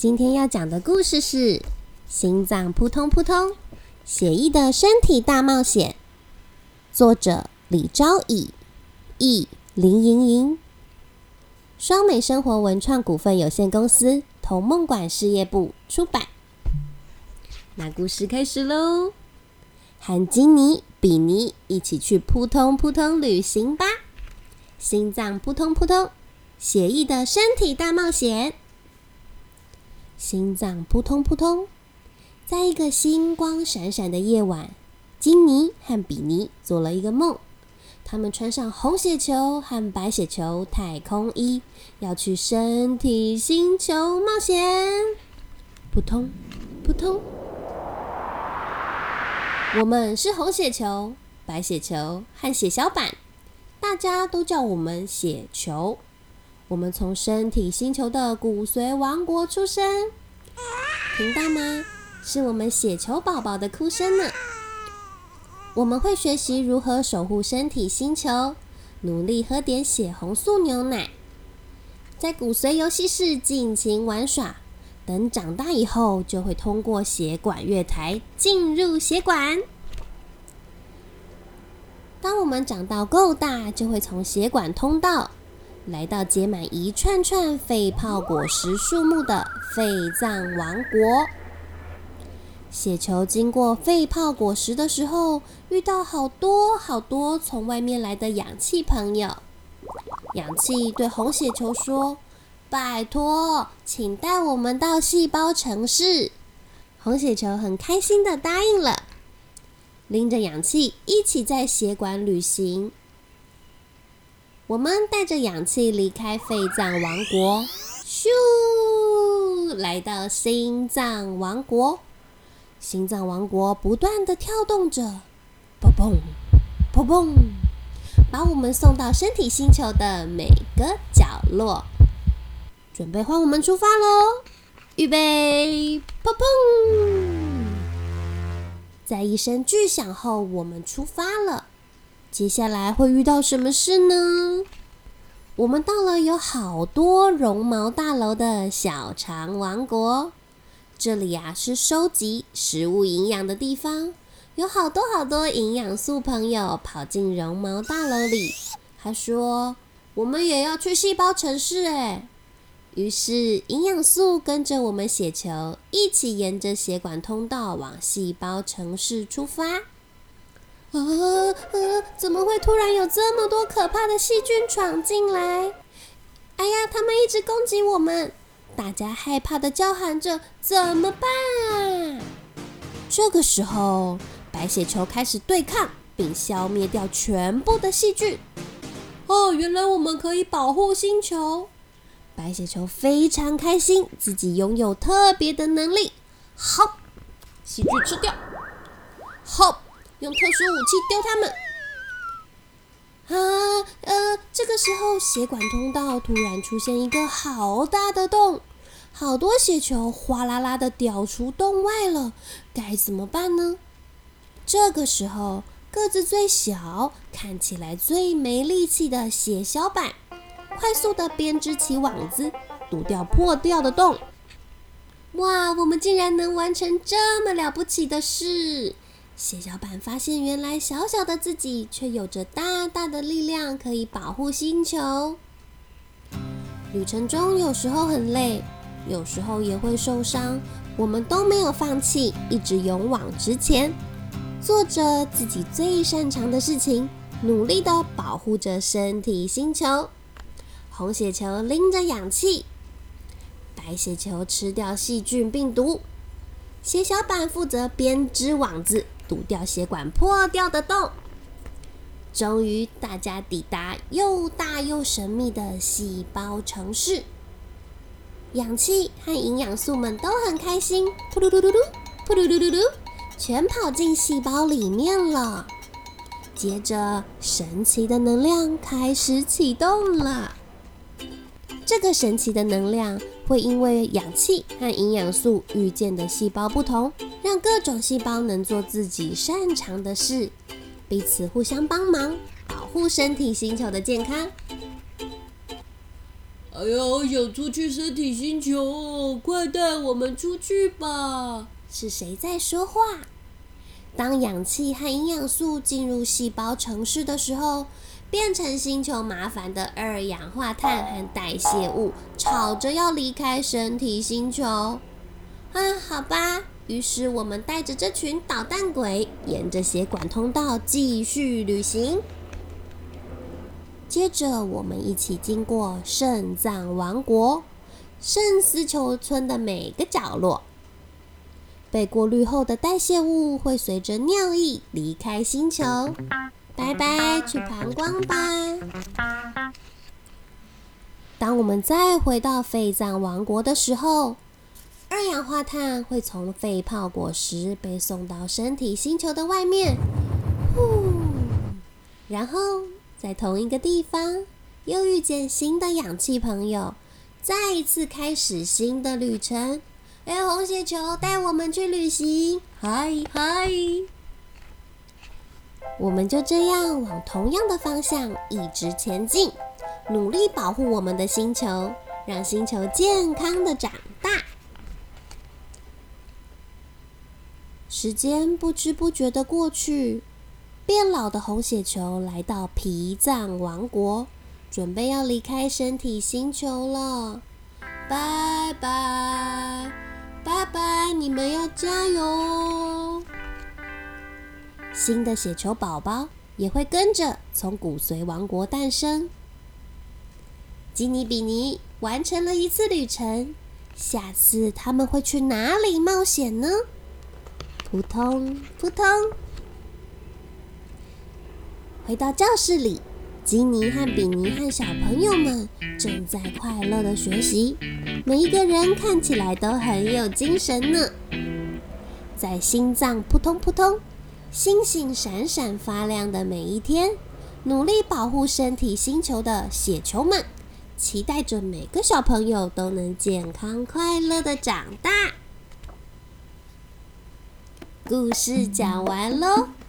今天要讲的故事是《心脏扑通扑通》，写意的身体大冒险。作者李昭乙，译林莹莹。双美生活文创股份有限公司同梦馆事业部出版。那故事开始喽，和金尼、比尼一起去扑通扑通旅行吧！心脏扑通扑通，写意的身体大冒险。心脏扑通扑通，在一个星光闪闪的夜晚，金尼和比尼做了一个梦。他们穿上红血球和白血球太空衣，要去身体星球冒险。扑通扑通，我们是红血球、白血球和血小板，大家都叫我们血球。我们从身体星球的骨髓王国出生，听到吗？是我们血球宝宝的哭声呢。我们会学习如何守护身体星球，努力喝点血红素牛奶，在骨髓游戏室尽情玩耍。等长大以后，就会通过血管月台进入血管。当我们长到够大，就会从血管通道。来到结满一串串肺泡果实树木的肺脏王国，血球经过肺泡果实的时候，遇到好多好多从外面来的氧气朋友。氧气对红血球说：“拜托，请带我们到细胞城市。”红血球很开心的答应了，拎着氧气一起在血管旅行。我们带着氧气离开肺脏王国，咻，来到心脏王国。心脏王国不断的跳动着，砰砰，砰砰，把我们送到身体星球的每个角落。准备换我们出发喽！预备，砰砰！在一声巨响后，我们出发了。接下来会遇到什么事呢？我们到了有好多绒毛大楼的小肠王国，这里呀是收集食物营养的地方，有好多好多营养素朋友跑进绒毛大楼里。他说：“我们也要去细胞城市。”哎，于是营养素跟着我们血球一起沿着血管通道往细胞城市出发。啊啊！怎么会突然有这么多可怕的细菌闯进来？哎呀，他们一直攻击我们！大家害怕的叫喊着：“怎么办啊？”这个时候，白血球开始对抗，并消灭掉全部的细菌。哦，原来我们可以保护星球！白血球非常开心，自己拥有特别的能力。好，细菌吃掉。好。用特殊武器丢他们！啊，呃，这个时候血管通道突然出现一个好大的洞，好多血球哗啦啦的掉出洞外了，该怎么办呢？这个时候，个子最小、看起来最没力气的血小板，快速的编织起网子，堵掉破掉的洞。哇，我们竟然能完成这么了不起的事！血小板发现，原来小小的自己却有着大大的力量，可以保护星球。旅程中有时候很累，有时候也会受伤，我们都没有放弃，一直勇往直前，做着自己最擅长的事情，努力的保护着身体星球。红血球拎着氧气，白血球吃掉细菌病毒，血小板负责编织网子。堵掉血管破掉的洞，终于大家抵达又大又神秘的细胞城市。氧气和营养素们都很开心，噗噜噜噜噜，噗噜噜噜噜，全跑进细胞里面了。接着，神奇的能量开始启动了。这个神奇的能量会因为氧气和营养素遇见的细胞不同。让各种细胞能做自己擅长的事，彼此互相帮忙，保护身体星球的健康。哎呀，想出去身体星球，快带我们出去吧！是谁在说话？当氧气和营养素进入细胞城市的时候，变成星球麻烦的二氧化碳和代谢物，吵着要离开身体星球。啊，好吧。于是我们带着这群捣蛋鬼，沿着血管通道继续旅行。接着，我们一起经过肾脏王国、圣丝球村的每个角落。被过滤后的代谢物会随着尿液离开星球。拜拜，去膀胱吧。当我们再回到肺脏王国的时候，二氧化碳会从肺泡果实被送到身体星球的外面。呼，然后。在同一个地方，又遇见新的氧气朋友，再一次开始新的旅程。哎，红血球带我们去旅行，嗨嗨！我们就这样往同样的方向一直前进，努力保护我们的星球，让星球健康的长大。时间不知不觉的过去。变老的红血球来到脾脏王国，准备要离开身体星球了。拜拜，拜拜！你们要加油哦！新的血球宝宝也会跟着从骨髓王国诞生。吉尼比尼完成了一次旅程，下次他们会去哪里冒险呢？扑通扑通。回到教室里，吉尼和比尼和小朋友们正在快乐的学习，每一个人看起来都很有精神呢。在心脏扑通扑通、星星闪闪发亮的每一天，努力保护身体星球的血球们，期待着每个小朋友都能健康快乐的长大。故事讲完喽。